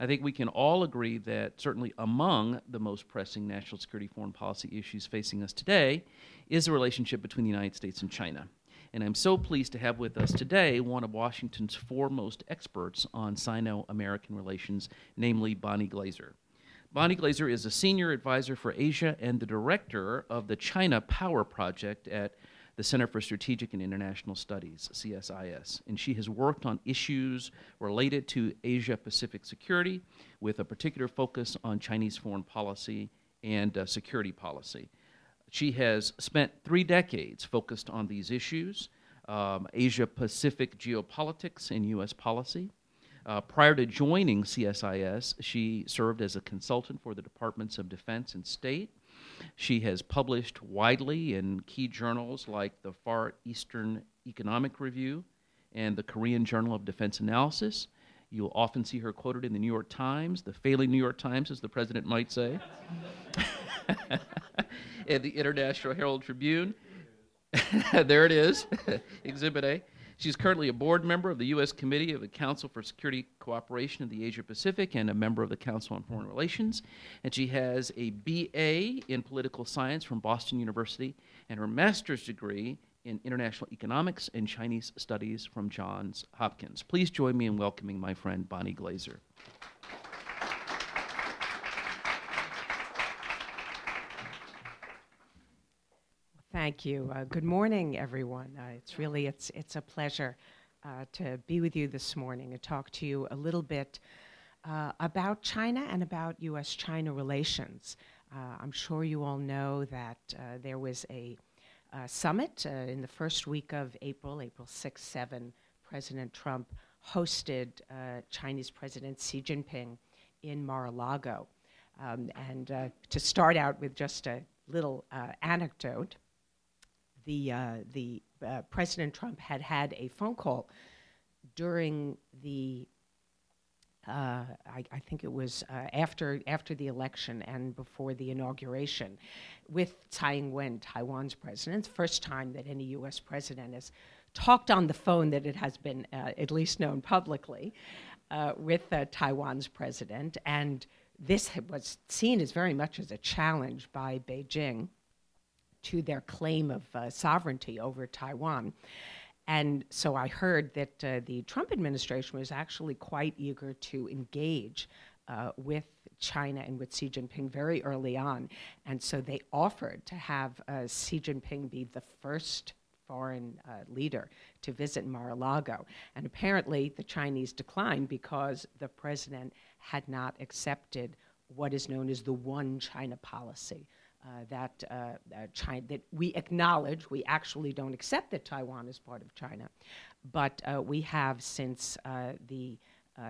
I think we can all agree that certainly among the most pressing national security foreign policy issues facing us today is the relationship between the United States and China. And I'm so pleased to have with us today one of Washington's foremost experts on Sino American relations, namely Bonnie Glaser. Bonnie Glaser is a senior advisor for Asia and the director of the China Power Project at the Center for Strategic and International Studies, CSIS. And she has worked on issues related to Asia Pacific security with a particular focus on Chinese foreign policy and uh, security policy. She has spent three decades focused on these issues um, Asia Pacific geopolitics and U.S. policy. Uh, prior to joining CSIS, she served as a consultant for the Departments of Defense and State. She has published widely in key journals like the Far Eastern Economic Review and the Korean Journal of Defense Analysis. You'll often see her quoted in the New York Times, the failing New York Times, as the president might say, and the International Herald Tribune. there it is, Exhibit A. She's currently a board member of the U.S. Committee of the Council for Security Cooperation of the Asia Pacific and a member of the Council on Foreign Relations. And she has a BA in political science from Boston University and her master's degree in international economics and Chinese studies from Johns Hopkins. Please join me in welcoming my friend Bonnie Glaser. Thank you. Uh, good morning, everyone. Uh, it's really it's it's a pleasure uh, to be with you this morning and talk to you a little bit uh, about China and about U.S.-China relations. Uh, I'm sure you all know that uh, there was a summit in the first week of April, April 6, 7. President Trump hosted Chinese President Xi Jinping in Mar-a-Lago. Um, and to start out with just a little anecdote the, uh, the uh, President Trump had had a phone call during the uh, I, I, think it was uh, after after the election and before the inauguration, with Tsai Ing-wen, Taiwan's president. First time that any U.S. president has talked on the phone that it has been uh, at least known publicly uh, with uh, Taiwan's president, and this was seen as very much as a challenge by Beijing to their claim of uh, sovereignty over Taiwan. And so I heard that uh, the Trump administration was actually quite eager to engage uh, with China and with Xi Jinping very early on. And so they offered to have uh, Xi Jinping be the first foreign uh, leader to visit Mar a Lago. And apparently the Chinese declined because the president had not accepted what is known as the one China policy, Uh, that uh, uh, China that we acknowledge. We actually don't accept that Taiwan is part of China, but uh, we have since uh, the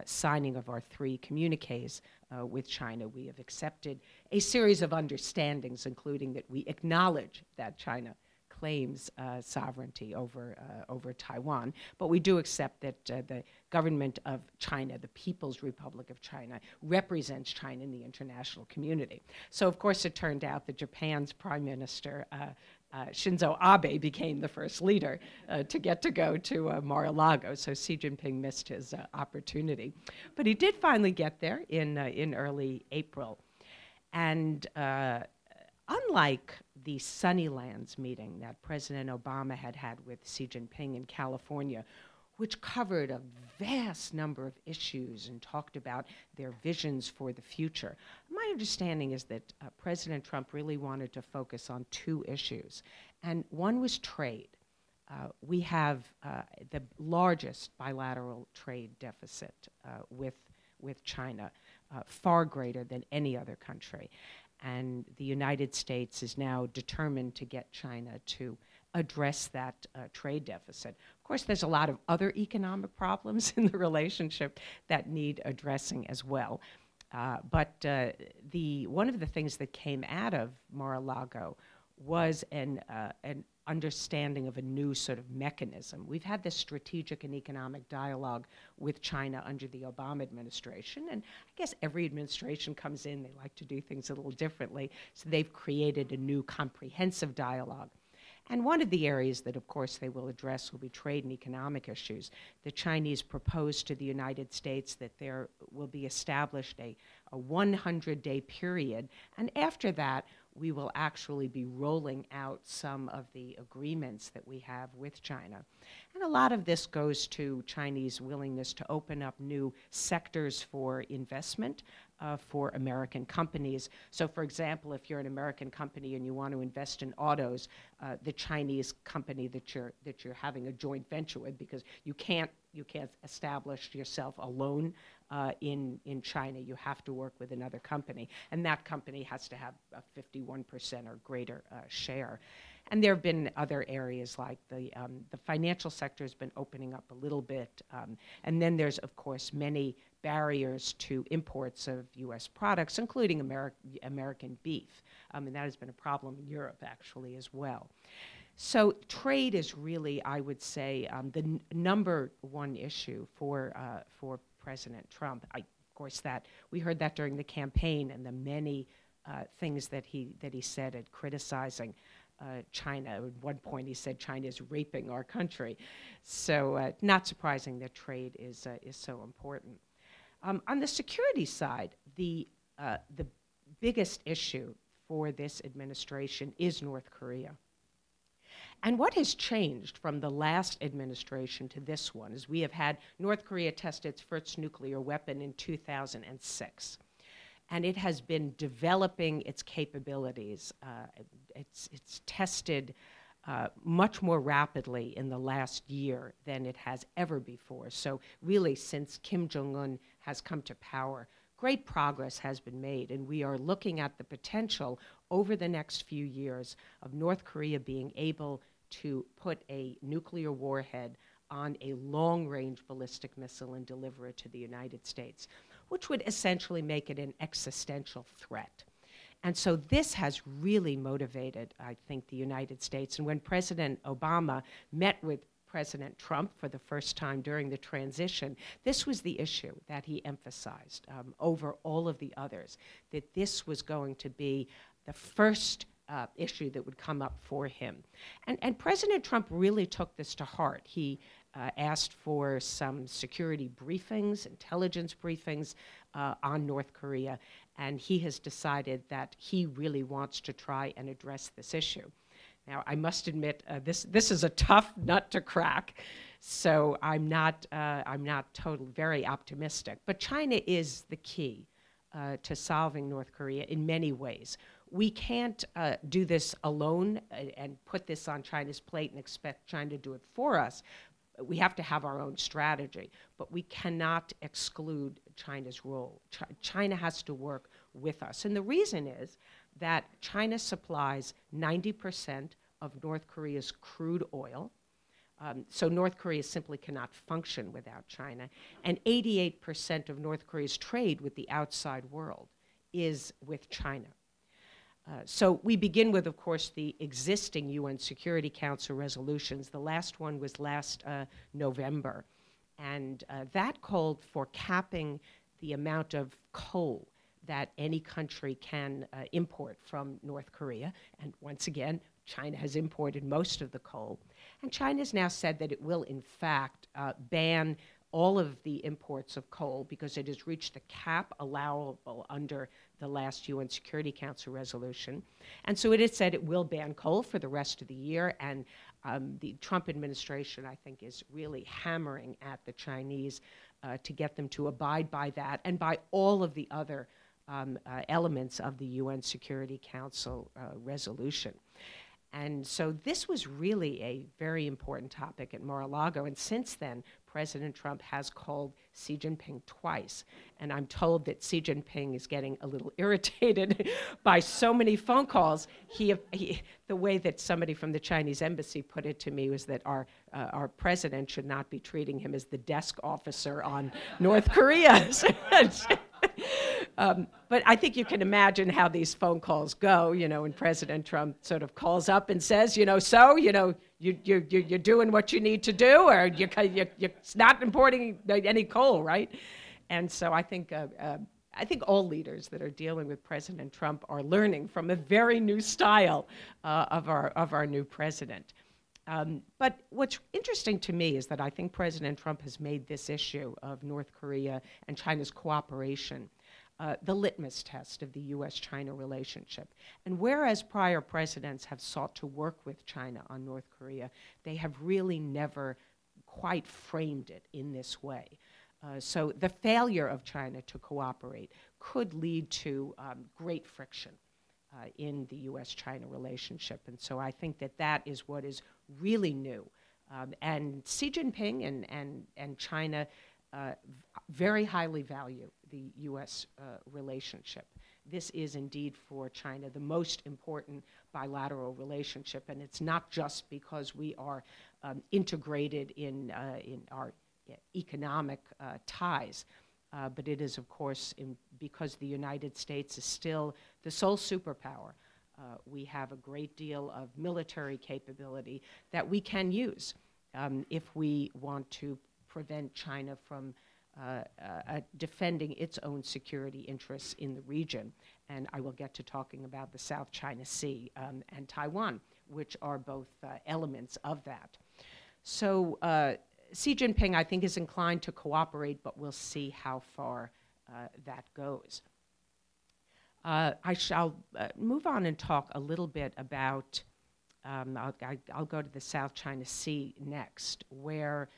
signing of our three communiques with China, we have accepted a series of understandings, including that we acknowledge that China claims uh, sovereignty over, uh, over Taiwan, but we do accept that uh, the government of China, the People's Republic of China, represents China in the international community. So, of course, it turned out that Japan's Prime Minister. Uh, uh, Shinzo Abe became the first leader uh, to get to go to uh, Mar-a-Lago, so Xi Jinping missed his opportunity. But he did finally get there in, in early April. And unlike the Sunnylands meeting that President Obama had had with Xi Jinping in California, which covered a vast number of issues and talked about their visions for the future. My understanding is that uh, President Trump really wanted to focus on two issues, and one was trade. Uh, we have uh, the largest bilateral trade deficit uh, with, with China, uh, far greater than any other country and the United States is now determined to get China to address that uh, trade deficit. Of course, there's a lot of other economic problems in the relationship that need addressing as well. Uh, but uh, the one of the things that came out of Mar-a-Lago was an, uh, an understanding of a new sort of mechanism. We've had this strategic and economic dialogue with China under the Obama administration, and I guess every administration comes in, they like to do things a little differently, so they've created a new comprehensive dialogue. And one of the areas that, of course, they will address will be trade and economic issues. The Chinese proposed to the United States that there will be established a, a 100 day period, and after that, we will actually be rolling out some of the agreements that we have with China. And a lot of this goes to Chinese willingness to open up new sectors for investment uh, for American companies. So, for example, if you're an American company and you want to invest in autos, uh, the Chinese company that you're that you're having a joint venture with, because you can't you can't establish yourself alone uh, in in China. You have to work with another company, and that company has to have a 51% or greater uh, share. And there have been other areas like the um, the financial sector has been opening up a little bit, um, and then there's of course many barriers to imports of U.S. products, including Ameri- American beef, um, and that has been a problem in Europe actually as well. So trade is really, I would say, um, the n- number one issue for uh, for President Trump. I, of course, that we heard that during the campaign and the many uh, things that he that he said at criticizing uh, China. At one point, he said China is raping our country. So, uh, not surprising that trade is uh, is so important. Um, on the security side, the uh, the biggest issue for this administration is North Korea. And what has changed from the last administration to this one is we have had North Korea test its first nuclear weapon in 2006 and it has been developing its capabilities. Uh, it's, it's tested uh, much more rapidly in the last year than it has ever before. So, really, since Kim Jong un has come to power, great progress has been made, and we are looking at the potential over the next few years of North Korea being able to put a nuclear warhead on a long range ballistic missile and deliver it to the United States which would essentially make it an existential threat. And so this has really motivated, I think, the United States. And when President Obama met with President Trump for the first time during the transition, this was the issue that he emphasized um, over all of the others that this was going to be the first uh, issue that would come up for him. And, and President Trump really took this to heart. He uh, asked for some security briefings, intelligence briefings uh, on North Korea, and he has decided that he really wants to try and address this issue. Now, I must admit, uh, this, this is a tough nut to crack, so I'm not, uh, I'm not totally very optimistic. But China is the key uh, to solving North Korea in many ways we can't uh, do this alone and, and, put this on China's plate and expect China to do it for us we have to have our own strategy, but we cannot exclude China's role. Ch- China has to work with us. And the reason is that China supplies 90% of North Korea's crude oil. Um, so North Korea simply cannot function without China. And 88% of North Korea's trade with the outside world is with China. Uh, so we begin with, of course, the existing UN Security Council resolutions. The last one was last uh, November, and uh, that called for capping the amount of coal that any country can uh, import from North Korea. And once again, China has imported most of the coal. And China has now said that it will, in fact, uh, ban all of the imports of coal because it has reached the cap allowable under the last UN Security Council resolution. And so it has said it will ban coal for the rest of the year. And um, the Trump administration, I think, is really hammering at the Chinese uh, to get them to abide by that and by all of the other um, uh, elements of the UN Security Council uh, resolution. And so this was really a very important topic at Mar-a-Lago. And since then, President Trump has called Xi Jinping twice. And I'm told that Xi Jinping is getting a little irritated by so many phone calls. He, he, the way that somebody from the Chinese embassy put it to me was that our, uh, our president should not be treating him as the desk officer on North Korea. um, but I think you can imagine how these phone calls go, you know, when President Trump sort of calls up and says, you know, so, you know, you, you, you, you're doing what you need to do, or you, you, you're not importing any coal, right? And so I think uh, uh, I think all leaders that are dealing with President Trump are learning from a very new style uh, of, our, of our new president. Um, but what's interesting to me is that I think President Trump has made this issue of North Korea and China's cooperation uh, the litmus test of the US China relationship. And whereas prior presidents have sought to work with China on North Korea, they have really never quite framed it in this way. Uh, so the failure of China to cooperate could lead to um, great friction uh, in the US China relationship. And so I think that that is what is really new. Um, and Xi Jinping and, and, and China uh, very highly value the US uh, relationship. This is indeed for China the most important bilateral relationship, and it's not just because we are um, integrated in, uh, in our economic uh, ties. Uh, but it is, of course, because the United States is still the sole superpower. Uh, we have a great deal of military capability that we can use um, if we want to prevent China from uh, uh, defending its own security interests in the region. And I will get to talking about the South China Sea um, and Taiwan, which are both uh, elements of that. So uh, Xi Jinping, I think, is inclined to cooperate, but we'll see how far uh, that goes. Uh, I shall uh, move on and talk a little bit about. Um, I'll, I'll, go to the South China Sea next, where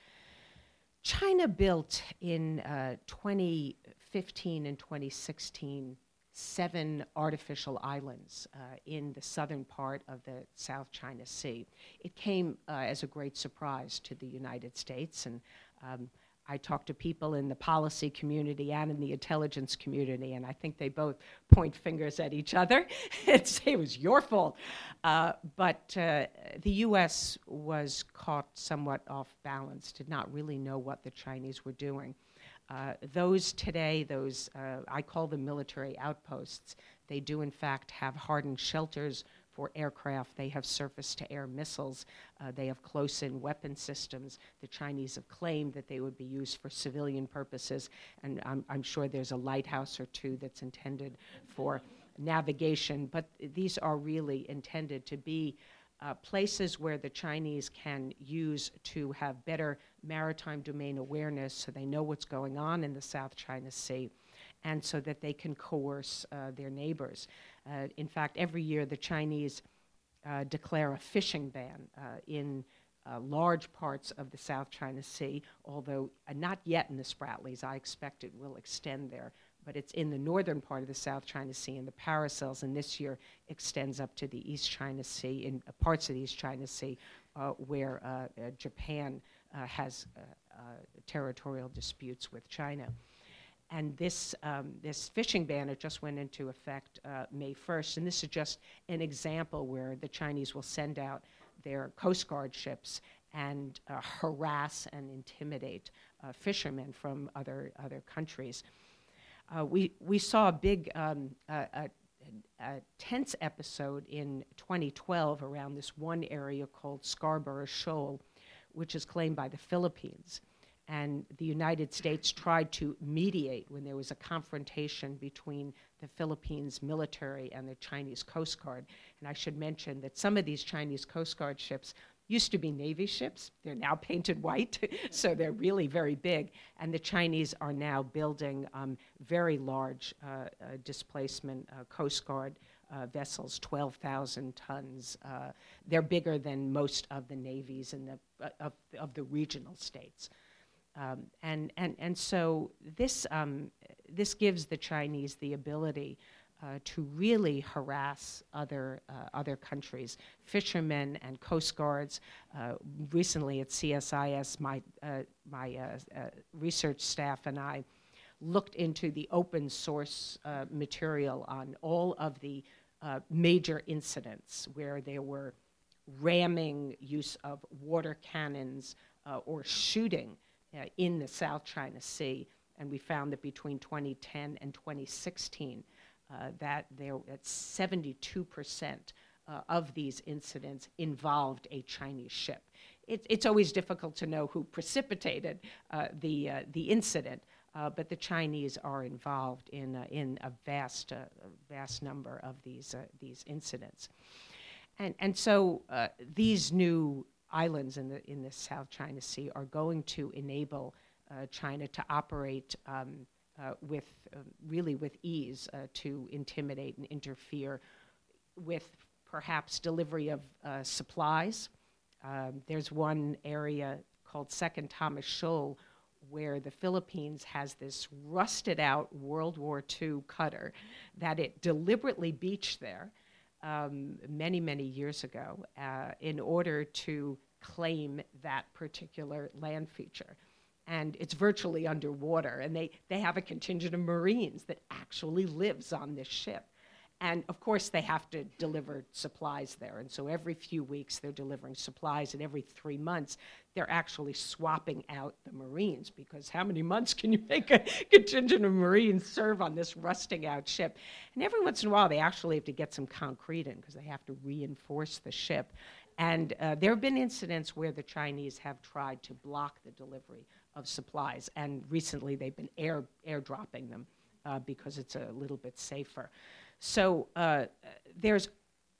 China built in uh, 2015 and 2016 seven artificial islands uh, in the southern part of the South China Sea. It came uh, as a great surprise to the United States, and um, I talked to people in the policy community and in the intelligence community, and I think they both point fingers at each other and say it was your fault. Uh, but uh, the U.S. was caught somewhat off balance, did not really know what the Chinese were doing. Uh, those today, those uh, I call them military outposts, they do in fact have hardened shelters for aircraft. They have surface to air missiles. Uh, they have close in weapon systems. The Chinese have claimed that they would be used for civilian purposes, and I'm, I'm sure there's a lighthouse or two that's intended for navigation, but these are really intended to be uh, places where the Chinese can use to have better maritime domain awareness so they know what's going on in the South China Sea and so that they can coerce uh, their neighbors. Uh, in fact, every year the Chinese uh, declare a fishing ban uh, in uh, large parts of the South China Sea, although not yet in the Spratlys. I expect it will extend there but it's in the northern part of the South China Sea and the Paracels, and this year extends up to the East China Sea, in uh, parts of the East China Sea, uh, where uh, uh Japan uh, has uh, territorial disputes with China. And this, um, this fishing ban, it just went into effect May 1st, and this is just an example where the Chinese will send out their Coast Guard ships and harass and intimidate fishermen from other, other countries. Uh, we, we saw a big um, a, a tense episode in 2012 around this one area called Scarborough Shoal, which is claimed by the Philippines. And the United States tried to mediate when there was a confrontation between the Philippines military and the Chinese Coast Guard. And I should mention that some of these Chinese Coast Guard ships used to be Navy ships. They're now painted white, so they're really very big. And the Chinese are now building um, very large uh, uh, displacement uh, Coast Guard uh, vessels, 12,000 tons. Uh, they're bigger than most of the navies in the, uh, of, of the regional states. Um, and, and, and so this, um, this gives the Chinese the ability uh, to really harass other, uh, other countries. Fishermen and coast guards. Uh, recently at CSIS, my, uh, my uh, uh, research staff and I looked into the open source material on all of the major incidents where there were ramming, use of water cannons, or shooting in the South China Sea. And we found that between 2010 and 2016, uh, that there at 72% uh, of these incidents involved a Chinese ship. It, it's always difficult to know who precipitated uh, the, uh, the incident, uh, but the Chinese are involved in, uh, in a vast, uh, vast number of these, uh, these incidents. And, and so uh, these new islands in the, in the South China Sea are going to enable uh, China to operate um, with really with ease to intimidate and interfere with perhaps delivery of supplies. Um, there's one area called Second Thomas Shoal where the Philippines has this rusted out World War II cutter that it deliberately beached there um, many, many years ago uh, in order to claim that particular land feature. And it's virtually underwater, and they, they have a contingent of Marines that actually lives on this ship. And of course, they have to deliver supplies there. And so every few weeks, they're delivering supplies, and every three months, they're actually swapping out the Marines because how many months can you make a contingent of Marines serve on this rusting out ship? And every once in a while, they actually have to get some concrete in because they have to reinforce the ship. And uh, there have been incidents where the Chinese have tried to block the delivery of supplies, and recently they've been air airdropping them uh, because it's a little bit safer. So uh, there's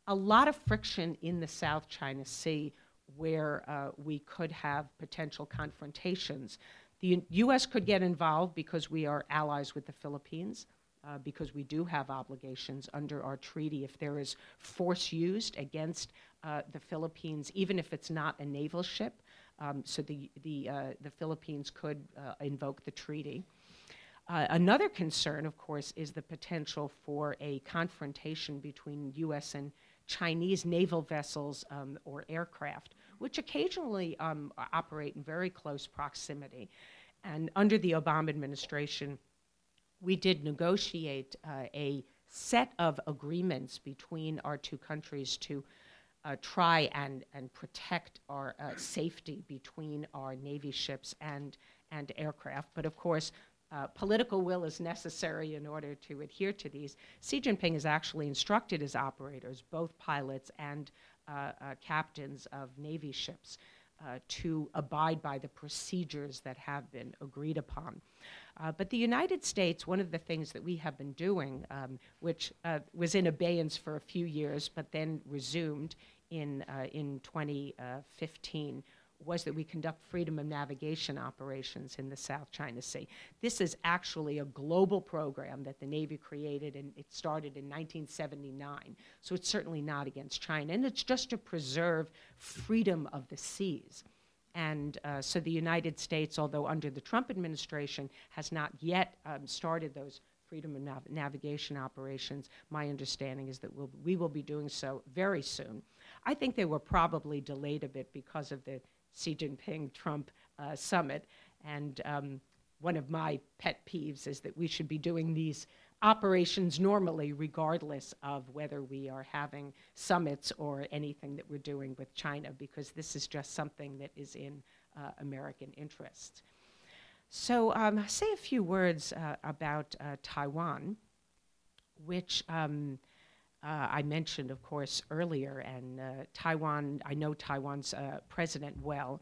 a lot of friction in the South China Sea where uh, we could have potential confrontations. The U.S. could get involved because we are allies with the Philippines. Uh, because we do have obligations under our treaty if there is force used against uh, the Philippines, even if it's not a naval ship. Um, so the, the, uh, the Philippines could uh, invoke the treaty. Uh, another concern, of course, is the potential for a confrontation between U.S. and Chinese naval vessels um, or aircraft, which occasionally um, operate in very close proximity. And under the Obama administration, we did negotiate uh, a set of agreements between our two countries to uh, try and, and protect our uh, safety between our Navy ships and, and aircraft. But of course, uh, political will is necessary in order to adhere to these. Xi Jinping has actually instructed his operators, both pilots and uh, uh, captains of Navy ships, uh, to abide by the procedures that have been agreed upon. Uh, but the United States, one of the things that we have been doing, um, which uh, was in abeyance for a few years but then resumed in, in 2015, was that we conduct freedom of navigation operations in the South China Sea. This is actually a global program that the Navy created, and it started in 1979. So it's certainly not against China, and it's just to preserve freedom of the seas. And uh, so the United States, although under the Trump administration, has not yet um, started those freedom of nav- navigation operations. My understanding is that we'll, we will be doing so very soon. I think they were probably delayed a bit because of the Xi Jinping Trump uh, summit. And um, one of my pet peeves is that we should be doing these operations normally, regardless of whether we are having summits or anything that we're doing with China, because this is just something that is in uh, American interests. So, um, say a few words uh, about uh, Taiwan, which um, uh, I mentioned, of course, earlier, and uh, Taiwan, I know Taiwan's uh, president well,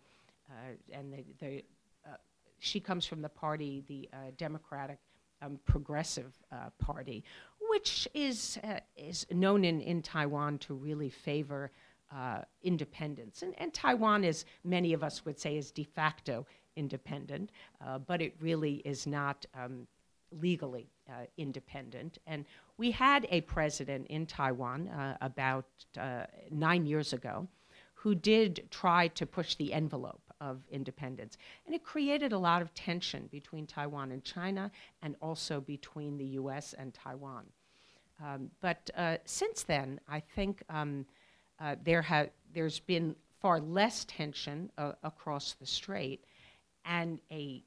uh, and the, the uh, she comes from the party, the uh, Democratic um, Progressive Party, which is, is known in, in Taiwan to really favor independence. And, and Taiwan, as many of us would say, is de facto independent, but it really is not um, legally independent. And we had a president in Taiwan uh, about uh, nine years ago who did try to push the envelope of independence. And it created a lot of tension between Taiwan and China and also between the US and Taiwan. Um, but uh, since then, I think um, uh, there ha- there's been far less tension uh, across the strait and a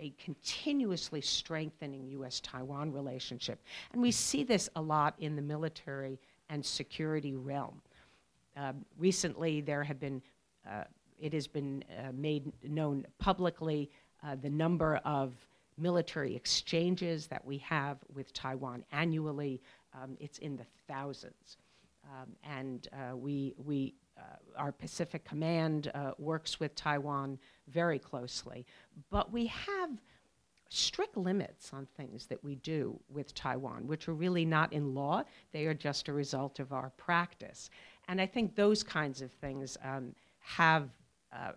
a continuously strengthening U.S. Taiwan relationship. And we see this a lot in the military and security realm. Uh, recently, there have been, uh, it has been uh, made known publicly uh, the number of military exchanges that we have with Taiwan annually. Um, it's in the thousands. Um, and uh, we, we uh, our Pacific Command works with Taiwan very closely. But we have strict limits on things that we do with Taiwan, which are really not in law, they are just a result of our practice. And I think those kinds of things um, have. Uh,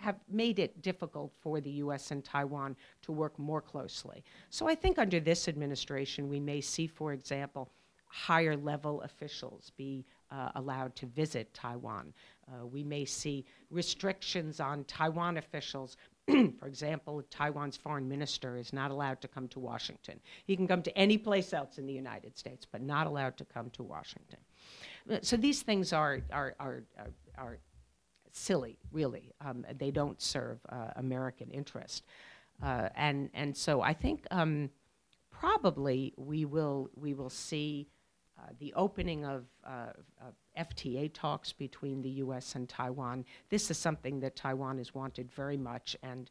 have made it difficult for the US and Taiwan to work more closely. So I think under this administration, we may see, for example, higher level officials be uh, allowed to visit Taiwan. Uh, we may see restrictions on Taiwan officials. For example, Taiwan's foreign minister is not allowed to come to Washington. He can come to any place else in the United States, but not allowed to come to Washington. Uh, so these things are, are, are, are, are silly, really. Um, they don't serve uh, American interest. Uh, and, and so I think um, probably we will, we will see uh, the opening of uh, FTA talks between the U.S. and Taiwan. This is something that Taiwan has wanted very much, and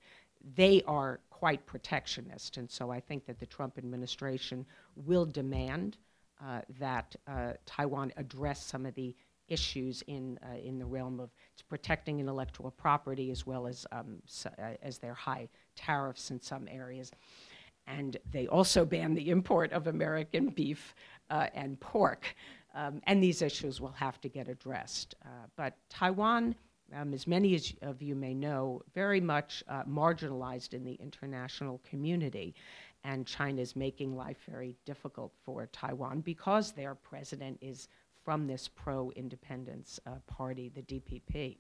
they are quite protectionist. And so I think that the Trump administration will demand uh, that uh, Taiwan address some of the issues in, uh, in the realm of protecting intellectual property as well as, um, so, as their high tariffs in some areas. And they also ban the import of American beef uh, and pork. Um, and these issues will have to get addressed. Uh, but Taiwan, um, as many as of you may know, very much uh, marginalized in the international community. And China is making life very difficult for Taiwan because their president is from this pro independence uh, party, the DPP.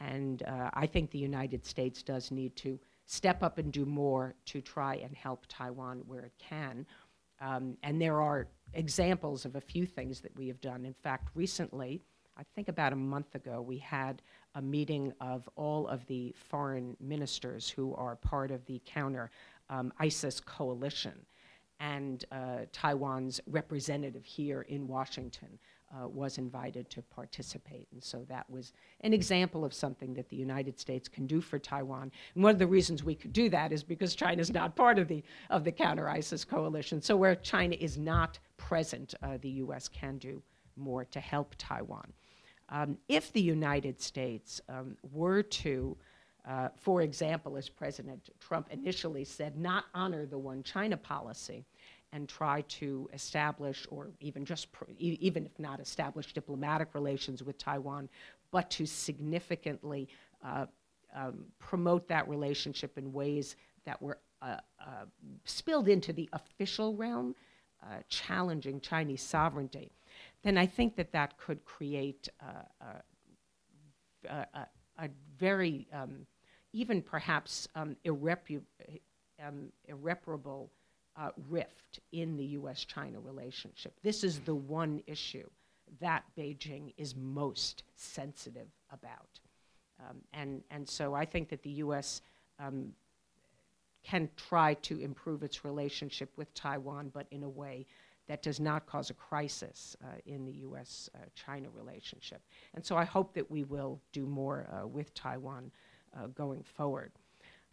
And uh, I think the United States does need to step up and do more to try and help Taiwan where it can. Um, and there are examples of a few things that we have done. In fact, recently, I think about a month ago, we had a meeting of all of the foreign ministers who are part of the counter um, ISIS coalition. And uh, Taiwan's representative here in Washington uh, was invited to participate. And so that was an example of something that the United States can do for Taiwan. And one of the reasons we could do that is because China is not part of the, of the counter ISIS coalition. So where China is not present, uh, the U.S. can do more to help Taiwan. Um, if the United States um, were to, uh, for example, as President Trump initially said, not honor the one China policy, and try to establish, or even just, pr- even if not establish, diplomatic relations with Taiwan, but to significantly uh, um, promote that relationship in ways that were uh, uh, spilled into the official realm, uh, challenging Chinese sovereignty, then I think that that could create uh, uh, a, a, very, um, even perhaps um, irrepu- um, irreparable uh, rift in the US China relationship. This is the one issue that Beijing is most sensitive about. Um, and, and so I think that the US um, can try to improve its relationship with Taiwan, but in a way that does not cause a crisis uh, in the US uh, China relationship. And so I hope that we will do more uh, with Taiwan uh, going forward.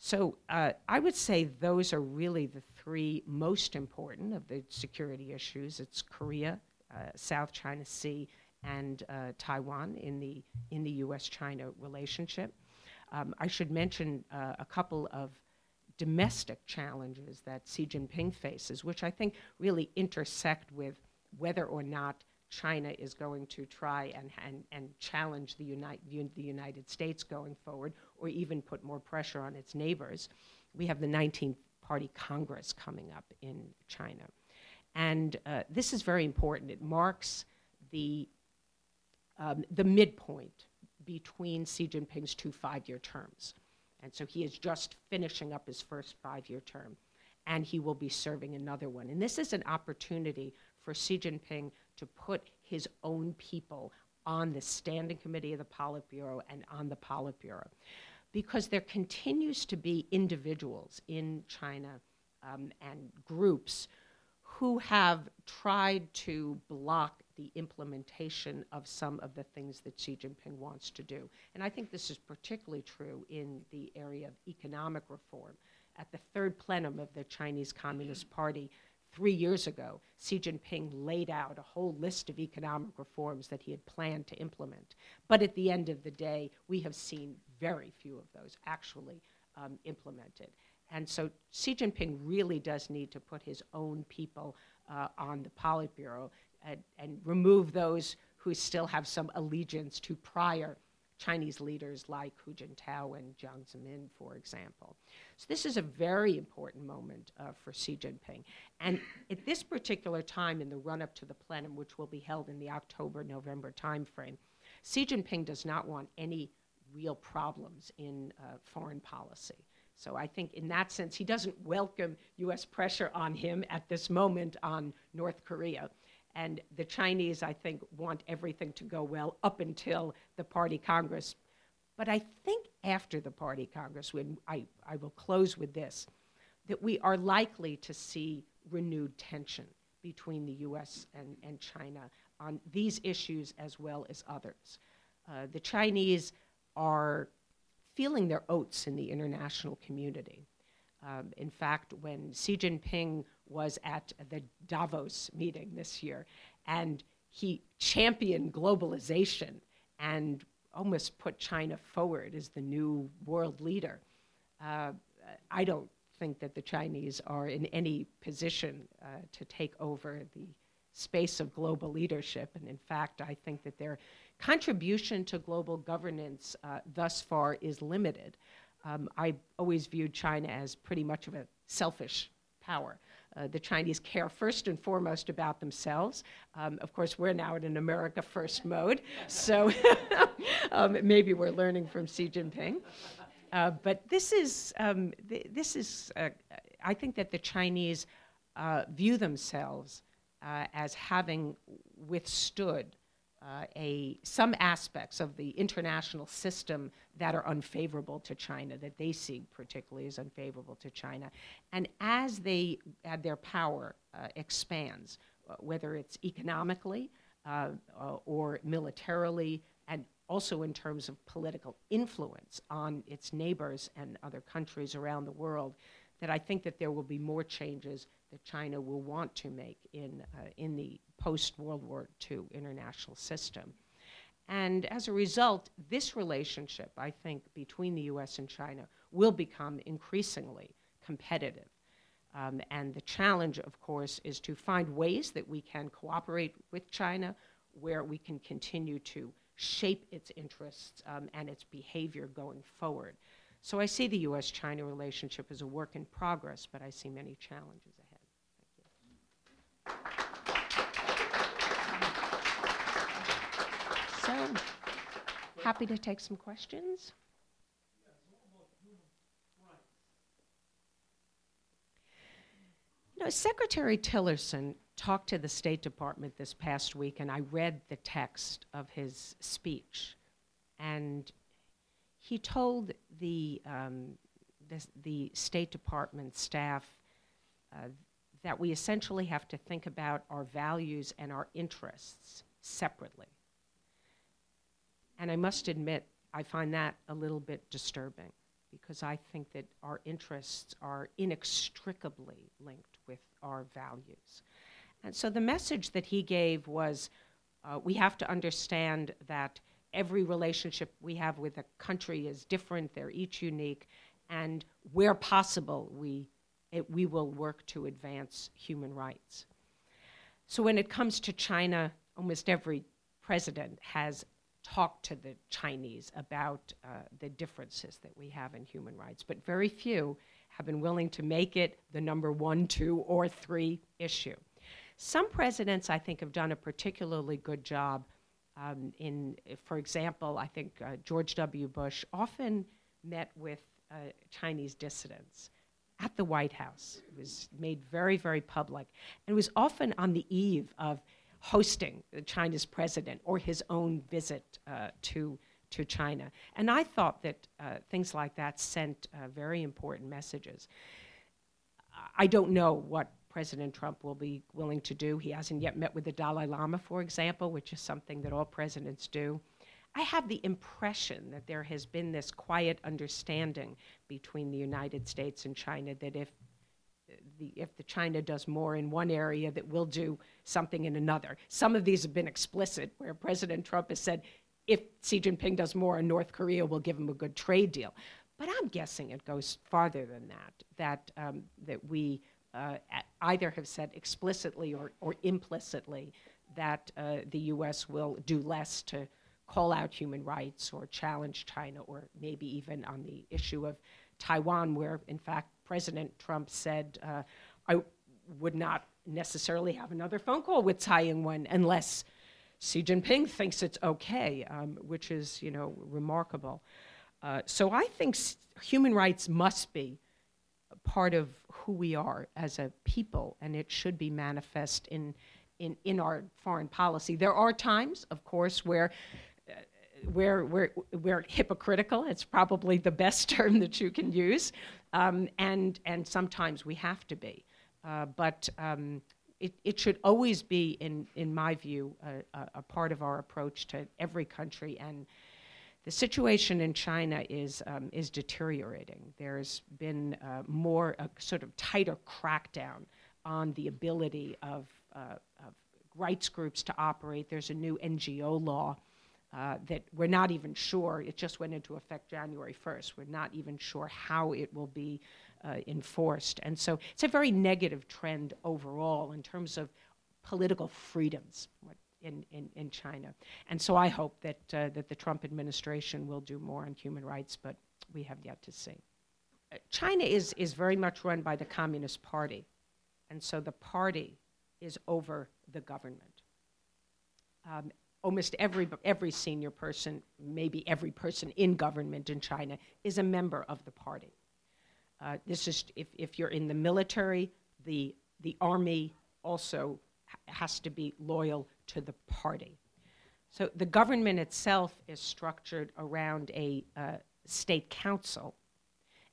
So uh, I would say those are really the three most important of the security issues. It's Korea, uh, South China Sea, and uh, Taiwan in the in the U.S.-China relationship. Um, I should mention uh, a couple of domestic challenges that Xi Jinping faces, which I think really intersect with whether or not China is going to try and, and, and challenge the, Uni- the United States going forward, or even put more pressure on its neighbors. We have the 19th Party Congress coming up in China. And uh, this is very important. It marks the, um, the midpoint between Xi Jinping's two five year terms. And so he is just finishing up his first five year term, and he will be serving another one. And this is an opportunity for Xi Jinping to put his own people on the Standing Committee of the Politburo and on the Politburo. Because there continues to be individuals in China um, and groups who have tried to block the implementation of some of the things that Xi Jinping wants to do. And I think this is particularly true in the area of economic reform. At the third plenum of the Chinese Communist Party, three years ago, Xi Jinping laid out a whole list of economic reforms that he had planned to implement. But at the end of the day, we have seen very few of those actually um, implemented. And so Xi Jinping really does need to put his own people uh, on the Politburo and, and remove those who still have some allegiance to prior Chinese leaders like Hu Jintao and Jiang Zemin, for example. So this is a very important moment uh, for Xi Jinping. And at this particular time in the run-up to the plenum, which will be held in the October-November timeframe, Xi Jinping does not want any real problems in uh, foreign policy. So I think in that sense, he doesn't welcome U.S. pressure on him at this moment on North Korea. And the Chinese, I think, want everything to go well up until the Party Congress. But I think after the Party Congress, when I, I will close with this, that we are likely to see renewed tension between the US and, and China on these issues as well as others. Uh, the Chinese are feeling their oats in the international community. Um, in fact, when Xi Jinping was at the Davos meeting this year, and he championed globalization and almost put China forward as the new world leader. Uh, I don't think that the Chinese are in any position uh, to take over the space of global leadership. And in fact, I think that their contribution to global governance uh, thus far is limited. Um, I always viewed China as pretty much of a selfish power. Uh, the Chinese care first and foremost about themselves. Um, of course, we're now in an America first mode, so um, maybe we're learning from Xi Jinping. Uh, but this is, um, th- this is uh, I think that the Chinese uh, view themselves uh, as having withstood uh, a, some aspects of the international system that are unfavorable to China, that they see particularly as unfavorable to China. And as they, uh, their power uh, expands, uh, whether it's economically uh, uh, or militarily, and also in terms of political influence on its neighbors and other countries around the world, that I think that there will be more changes that China will want to make in, uh, in the post World War II international system. And as a result, this relationship, I think, between the US and China will become increasingly competitive. Um, and the challenge, of course, is to find ways that we can cooperate with China where we can continue to shape its interests um, and its behavior going forward. So I see the US China relationship as a work in progress, but I see many challenges So, happy to take some questions. You know, Secretary Tillerson talked to the State Department this past week, and I read the text of his speech. And he told the, um, the, the, State Department staff uh, that we essentially have to think about our values and our interests separately. And I must admit, I find that a little bit disturbing because I think that our interests are inextricably linked with our values. And so the message that he gave was uh, we have to understand that every relationship we have with a country is different, they're each unique, and where possible, we, it, we will work to advance human rights. So when it comes to China, almost every president has talked to the Chinese about uh, the differences that we have in human rights, but very few have been willing to make it the number one, two, or three issue. Some presidents, I think, have done a particularly good job. Um, in, for example, I think uh, George W. Bush often met with uh, Chinese dissidents at the White House. It was made very, very public, and it was often on the eve of hosting China's president or his own visit uh, to, to China. And I thought that uh, things like that sent uh, very important messages. I don't know what President Trump will be willing to do. He hasn't yet met with the Dalai Lama, for example, which is something that all presidents do. I have the impression that there has been this quiet understanding between the United States and China that if the, if the China does more in one area, that we'll do something in another. Some of these have been explicit, where President Trump has said, if Xi Jinping does more in North Korea, we'll give him a good trade deal. But I'm guessing it goes farther than that, that, um, that we uh, either have said explicitly or, or implicitly that uh, the U.S. will do less to call out human rights or challenge China, or maybe even on the issue of Taiwan, where in fact President Trump said, uh, I would not necessarily have another phone call with Tsai Ing-wen unless Xi Jinping thinks it's okay, um, which is, you know, remarkable. Uh, so I think human rights must be part of who we are as a people, and it should be manifest in, in, in our foreign policy. There are times, of course, where we're, we're, we're hypocritical. It's probably the best term that you can use. Um, and, and sometimes we have to be. Uh, but um, it, it should always be, in, in my view, a, a, part of our approach to every country. And the situation in China is, um, is deteriorating. There's been uh, more, a sort of tighter crackdown on the ability of, uh, of rights groups to operate. There's a new NGO law uh, that we're not even sure, it just went into effect January 1st. We're not even sure how it will be uh, enforced. And so it's a very negative trend overall in terms of political freedoms in, in, in China. And so I hope that, uh, that the Trump administration will do more on human rights, but we have yet to see. Uh, China is, is very much run by the Communist Party, and so the party is over the government. Um, almost every, every senior person, maybe every person in government in China, is a member of the party. Uh, this is, if, if you're in the military, the, the army also has to be loyal to the party. So the government itself is structured around a uh, state council,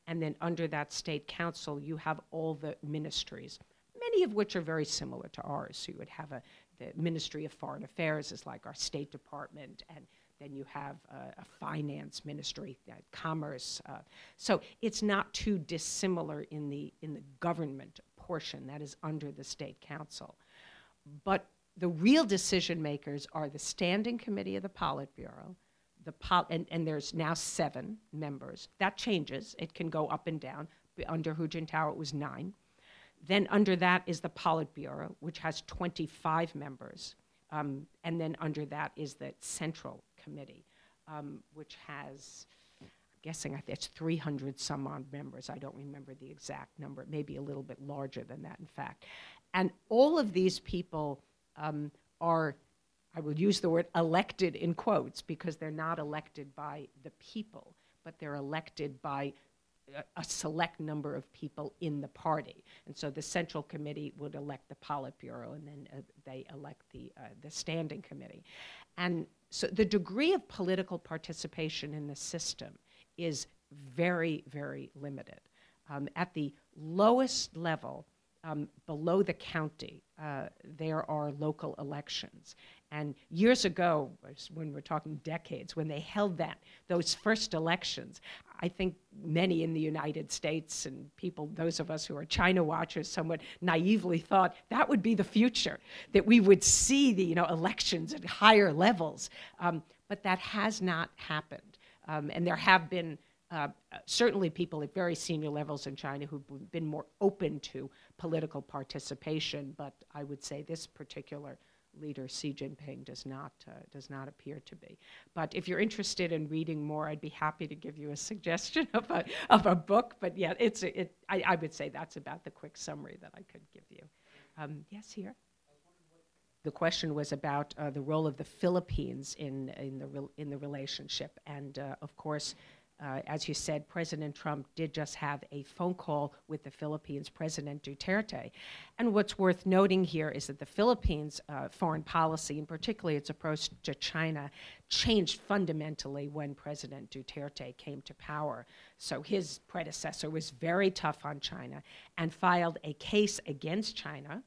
and then under that state council, you have all the ministries, many of which are very similar to ours. So you would have a the Ministry of Foreign Affairs is like our State Department, and then you have a finance ministry, uh, commerce. Uh, so it's not too dissimilar in the in the government portion that is under the state council. But the real decision makers are the Standing Committee of the Politburo, the pol- and, and there's now seven members. That changes; it can go up and down. Under Hu Jintao, it was nine. Then under that is the Politburo, which has 25 members. Um, and then under that is the Central Committee, um, which has, I'm guessing it's 300 some odd members. I don't remember the exact number. It may be a little bit larger than that, in fact. And all of these people um, are, I will use the word elected in quotes because they're not elected by the people, but they're elected by a, select number of people in the party. And so the Central Committee would elect the Politburo, and then uh, they elect the, uh, the Standing Committee. And so the degree of political participation in the system is very, very limited. Um, at the lowest level, um, below the county, uh, there are local elections. And years ago, when we're talking decades, when they held that, those first elections, I think many in the United States and people, those of us who are China watchers, somewhat naively thought that would be the future, that we would see the you know, elections at higher levels. Um, but that has not happened. Um, and there have been uh, certainly people at very senior levels in China who've been more open to political participation, but I would say this particular leader Xi Jinping does not uh, does not appear to be. But if you're interested in reading more, I'd be happy to give you a suggestion of a of a book. But yeah, it's it. I, I would say that's about the quick summary that I could give you. Um, yes, here. The question was about uh, the role of the Philippines in in the re- in the relationship, and uh, of course, uh, as you said, President Trump did just have a phone call with the Philippines President Duterte. And what's worth noting here is that the Philippines' uh, foreign policy, and particularly its approach to China, changed fundamentally when President Duterte came to power. So his predecessor was very tough on China and filed a case against China.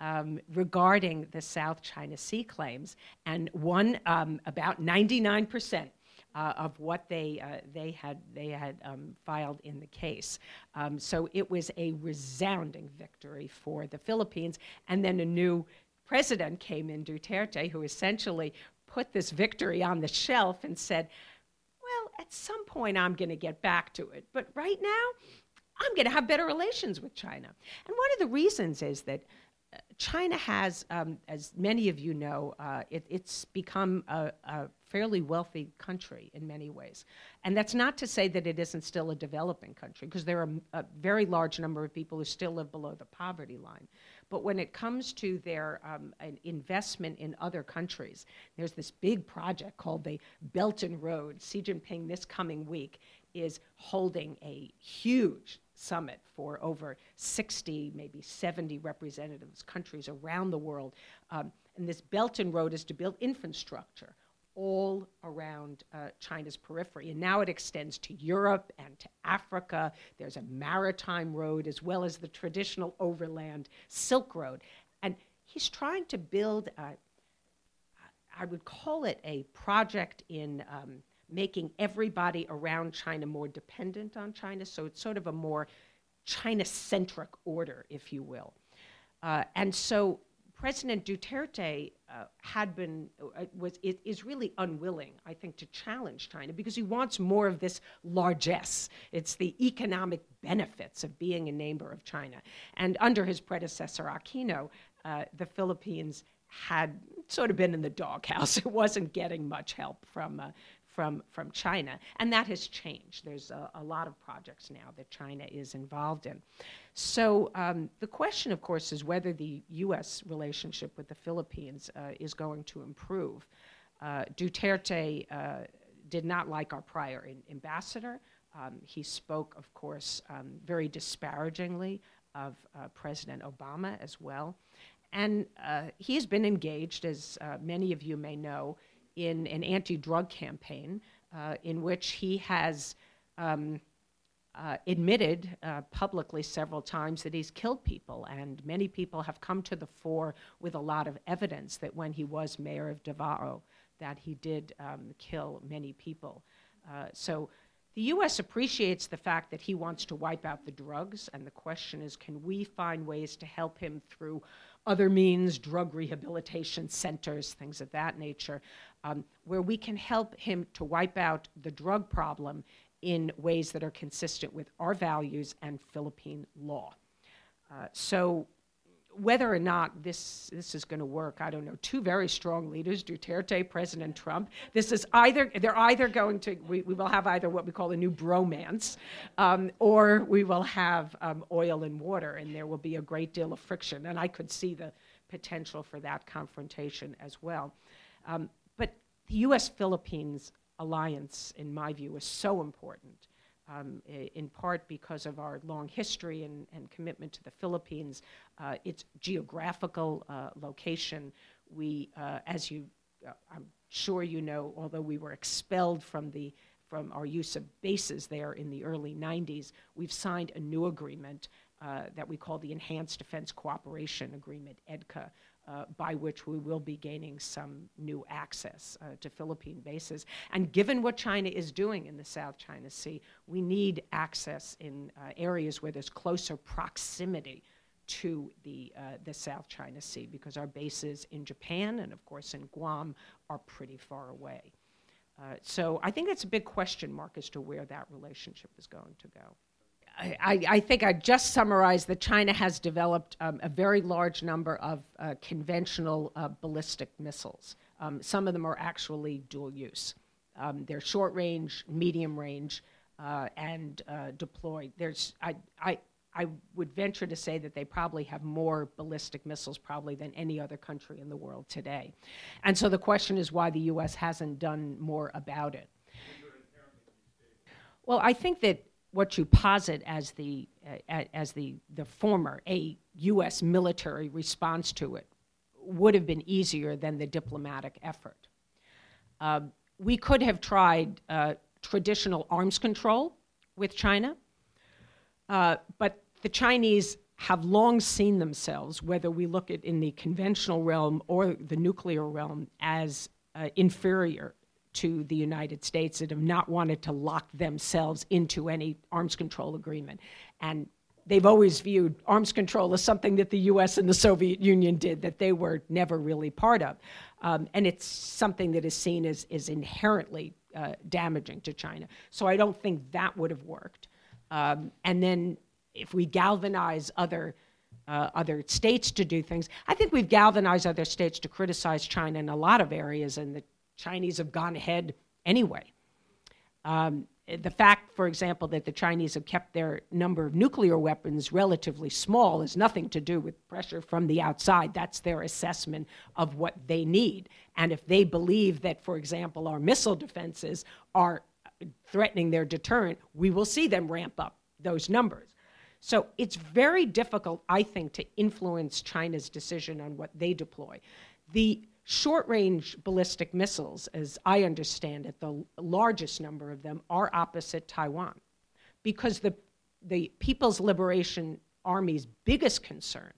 Um, regarding the South China Sea claims and won um, about 99 percent uh, of what they, uh, they had, they had um, filed in the case. Um, so it was a resounding victory for the Philippines. And then a new president came in, Duterte, who essentially put this victory on the shelf and said, well, at some point I'm going to get back to it. But right now, I'm going to have better relations with China. And one of the reasons is that uh, China has, um, as many of you know, uh, it, it's become a, a, fairly wealthy country in many ways. And that's not to say that it isn't still a developing country, because there are a very large number of people who still live below the poverty line. But when it comes to their um, investment in other countries, there's this big project called the Belt and Road. Xi Jinping, this coming week, is holding a huge summit for over 60, maybe 70 representatives, countries around the world. Um, and this Belt and Road is to build infrastructure all around uh, China's periphery. And now it extends to Europe and to Africa. There's a maritime road as well as the traditional overland Silk Road. And he's trying to build, a, I would call it a project in um, making everybody around China more dependent on China. So it's sort of a more China centric order, if you will. Uh, and so President Duterte uh, had been uh, was is really unwilling, I think, to challenge China because he wants more of this largesse. It's the economic benefits of being a neighbor of China. And under his predecessor Aquino, uh, the Philippines had sort of been in the doghouse. It wasn't getting much help from uh, from, from China. And that has changed. There's a, a lot of projects now that China is involved in. So um, the question, of course, is whether the U.S. relationship with the Philippines uh, is going to improve. Uh, Duterte uh, did not like our prior in- ambassador. Um, he spoke, of course, um, very disparagingly of uh, President Obama as well. And uh, he has been engaged, as uh, many of you may know, in an anti drug campaign uh, in which he has um, uh, admitted uh, publicly several times that he's killed people. And many people have come to the fore with a lot of evidence that when he was mayor of Davao, that he did um, kill many people. Uh, so the U.S. appreciates the fact that he wants to wipe out the drugs, and the question is can we find ways to help him through other means, drug rehabilitation centers, things of that nature, um, where we can help him to wipe out the drug problem in ways that are consistent with our values and Philippine law. Uh, so, whether or not this, this is going to work, I don't know. Two very strong leaders, Duterte, President Trump. This is either, they're either going to, we, we will have either what we call a new bromance, um, or we will have um, oil and water, and there will be a great deal of friction. And I could see the potential for that confrontation as well. Um, the U.S. Philippines alliance, in my view, is so important. Um, in part because of our long history and, and commitment to the Philippines, uh, its geographical uh, location. We, uh, as you, uh, I'm sure you know, although we were expelled from the from our use of bases there in the early 90s, we've signed a new agreement uh, that we call the Enhanced Defense Cooperation Agreement, EDCA, uh, by which we will be gaining some new access uh, to Philippine bases. And given what China is doing in the South China Sea, we need access in uh, areas where there's closer proximity to the, uh, the South China Sea because our bases in Japan and, of course, in Guam are pretty far away. Uh, so I think that's a big question mark as to where that relationship is going to go. I, I, think I just summarized that China has developed um, a very large number of uh, conventional uh, ballistic missiles. Um, some of them are actually dual use. Um, they're short range, medium range, uh, and uh, deployed. There's, I, I, I would venture to say that they probably have more ballistic missiles probably than any other country in the world today. And so the question is why the U.S. hasn't done more about it. Well, I think that what you posit as the uh, as the the former a U.S. military response to it would have been easier than the diplomatic effort. Uh, we could have tried uh, traditional arms control with China, uh, but the Chinese have long seen themselves, whether we look at in the conventional realm or the nuclear realm, as uh, inferior to the United States that have not wanted to lock themselves into any arms control agreement. And they've always viewed arms control as something that the US and the Soviet Union did that they were never really part of. Um, and it's something that is seen as, as inherently uh, damaging to China. So I don't think that would have worked. Um, and then if we galvanize other uh, other states to do things, I think we've galvanized other states to criticize China in a lot of areas, and the Chinese have gone ahead anyway. Um, the fact, for example, that the Chinese have kept their number of nuclear weapons relatively small has nothing to do with pressure from the outside. That's their assessment of what they need. And if they believe that, for example, our missile defenses are threatening their deterrent, we will see them ramp up those numbers. So it's very difficult, I think, to influence China's decision on what they deploy. The Short range ballistic missiles, as I understand it, the largest number of them are opposite Taiwan because the, the People's Liberation Army's biggest concern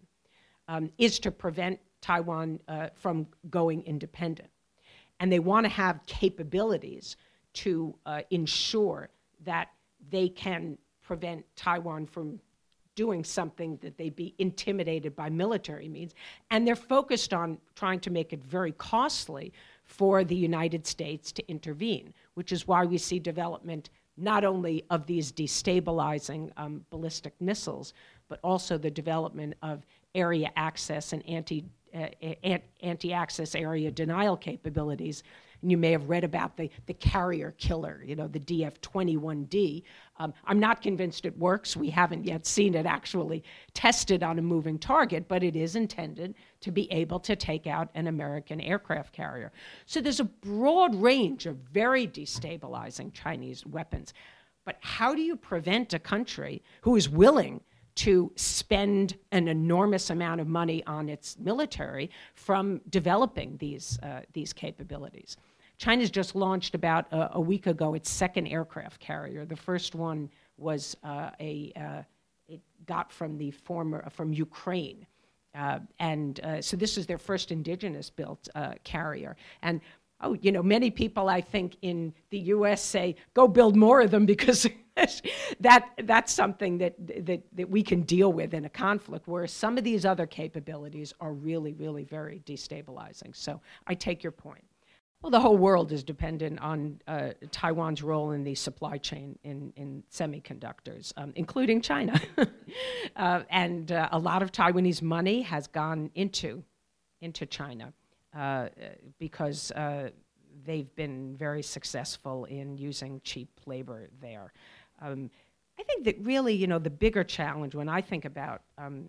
um, is to prevent Taiwan uh, from going independent. And they want to have capabilities to uh, ensure that they can prevent Taiwan from doing something that they'd be intimidated by military means. And they're focused on trying to make it very costly for the United States to intervene, which is why we see development not only of these destabilizing um, ballistic missiles, but also the development of area access and anti, uh, anti-access area denial capabilities and you may have read about the, the carrier killer, you know, the DF21D. Um, I'm not convinced it works. We haven't yet seen it actually tested on a moving target, but it is intended to be able to take out an American aircraft carrier. So there's a broad range of very destabilizing Chinese weapons. But how do you prevent a country who is willing to spend an enormous amount of money on its military from developing these, uh, these capabilities? China's just launched about a, a, week ago its second aircraft carrier. The first one was uh, a uh, it got from the former from Ukraine, uh, and uh, so this is their first indigenous built uh, carrier. And oh, you know, many people I think in the U.S. say go build more of them because. that that's something that, that that we can deal with in a conflict whereas some of these other capabilities are really really very destabilizing so i take your point well, the whole world is dependent on uh, Taiwan's role in the supply chain in, in semiconductors, um, including China. uh, and uh, a lot of Taiwanese money has gone into, into China uh, because uh, they've been very successful in using cheap labor there. Um, I think that really, you know, the bigger challenge when I think about, um,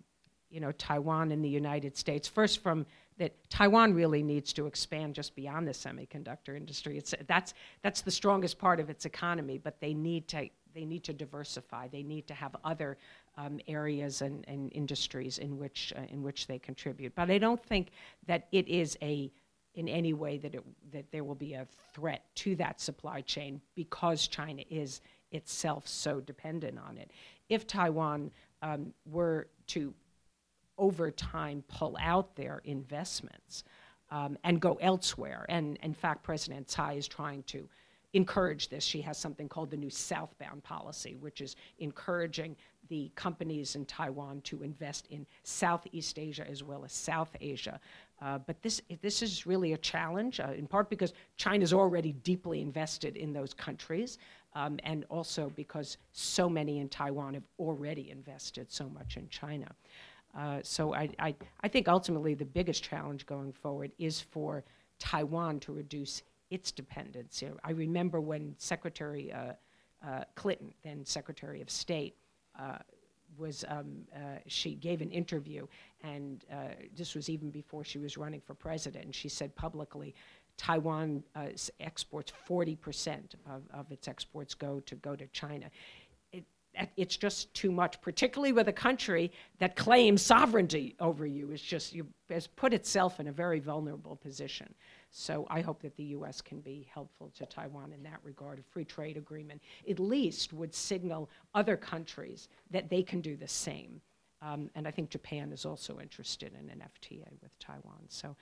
you know, Taiwan and the United States, first from that Taiwan really needs to expand just beyond the semiconductor industry. It's, that's, that's the strongest part of its economy, but they need to, they need to diversify. They need to have other um, areas and, and, industries in which, uh, in which they contribute. But I don't think that it is a, in any way that, it, that there will be a threat to that supply chain because China is itself so dependent on it. If Taiwan um, were to over time pull out their investments um, and go elsewhere. And in fact, President Tsai is trying to encourage this. She has something called the new southbound policy, which is encouraging the companies in Taiwan to invest in Southeast Asia as well as South Asia. Uh, but this, this is really a challenge, uh, in part because China's already deeply invested in those countries, um, and also because so many in Taiwan have already invested so much in China. Uh, so I, I, I think ultimately the biggest challenge going forward is for Taiwan to reduce its dependence. You know, I remember when Secretary uh, uh, Clinton, then Secretary of State, uh, was um, uh, she gave an interview, and uh, this was even before she was running for president. And she said publicly, Taiwan exports 40% of, of its exports go to go to China it's just too much, particularly with a country that claims sovereignty over you. It's just you has put itself in a very vulnerable position. So I hope that the U.S. can be helpful to Taiwan in that regard. A free trade agreement at least would signal other countries that they can do the same. Um, and I think Japan is also interested in an FTA with Taiwan. So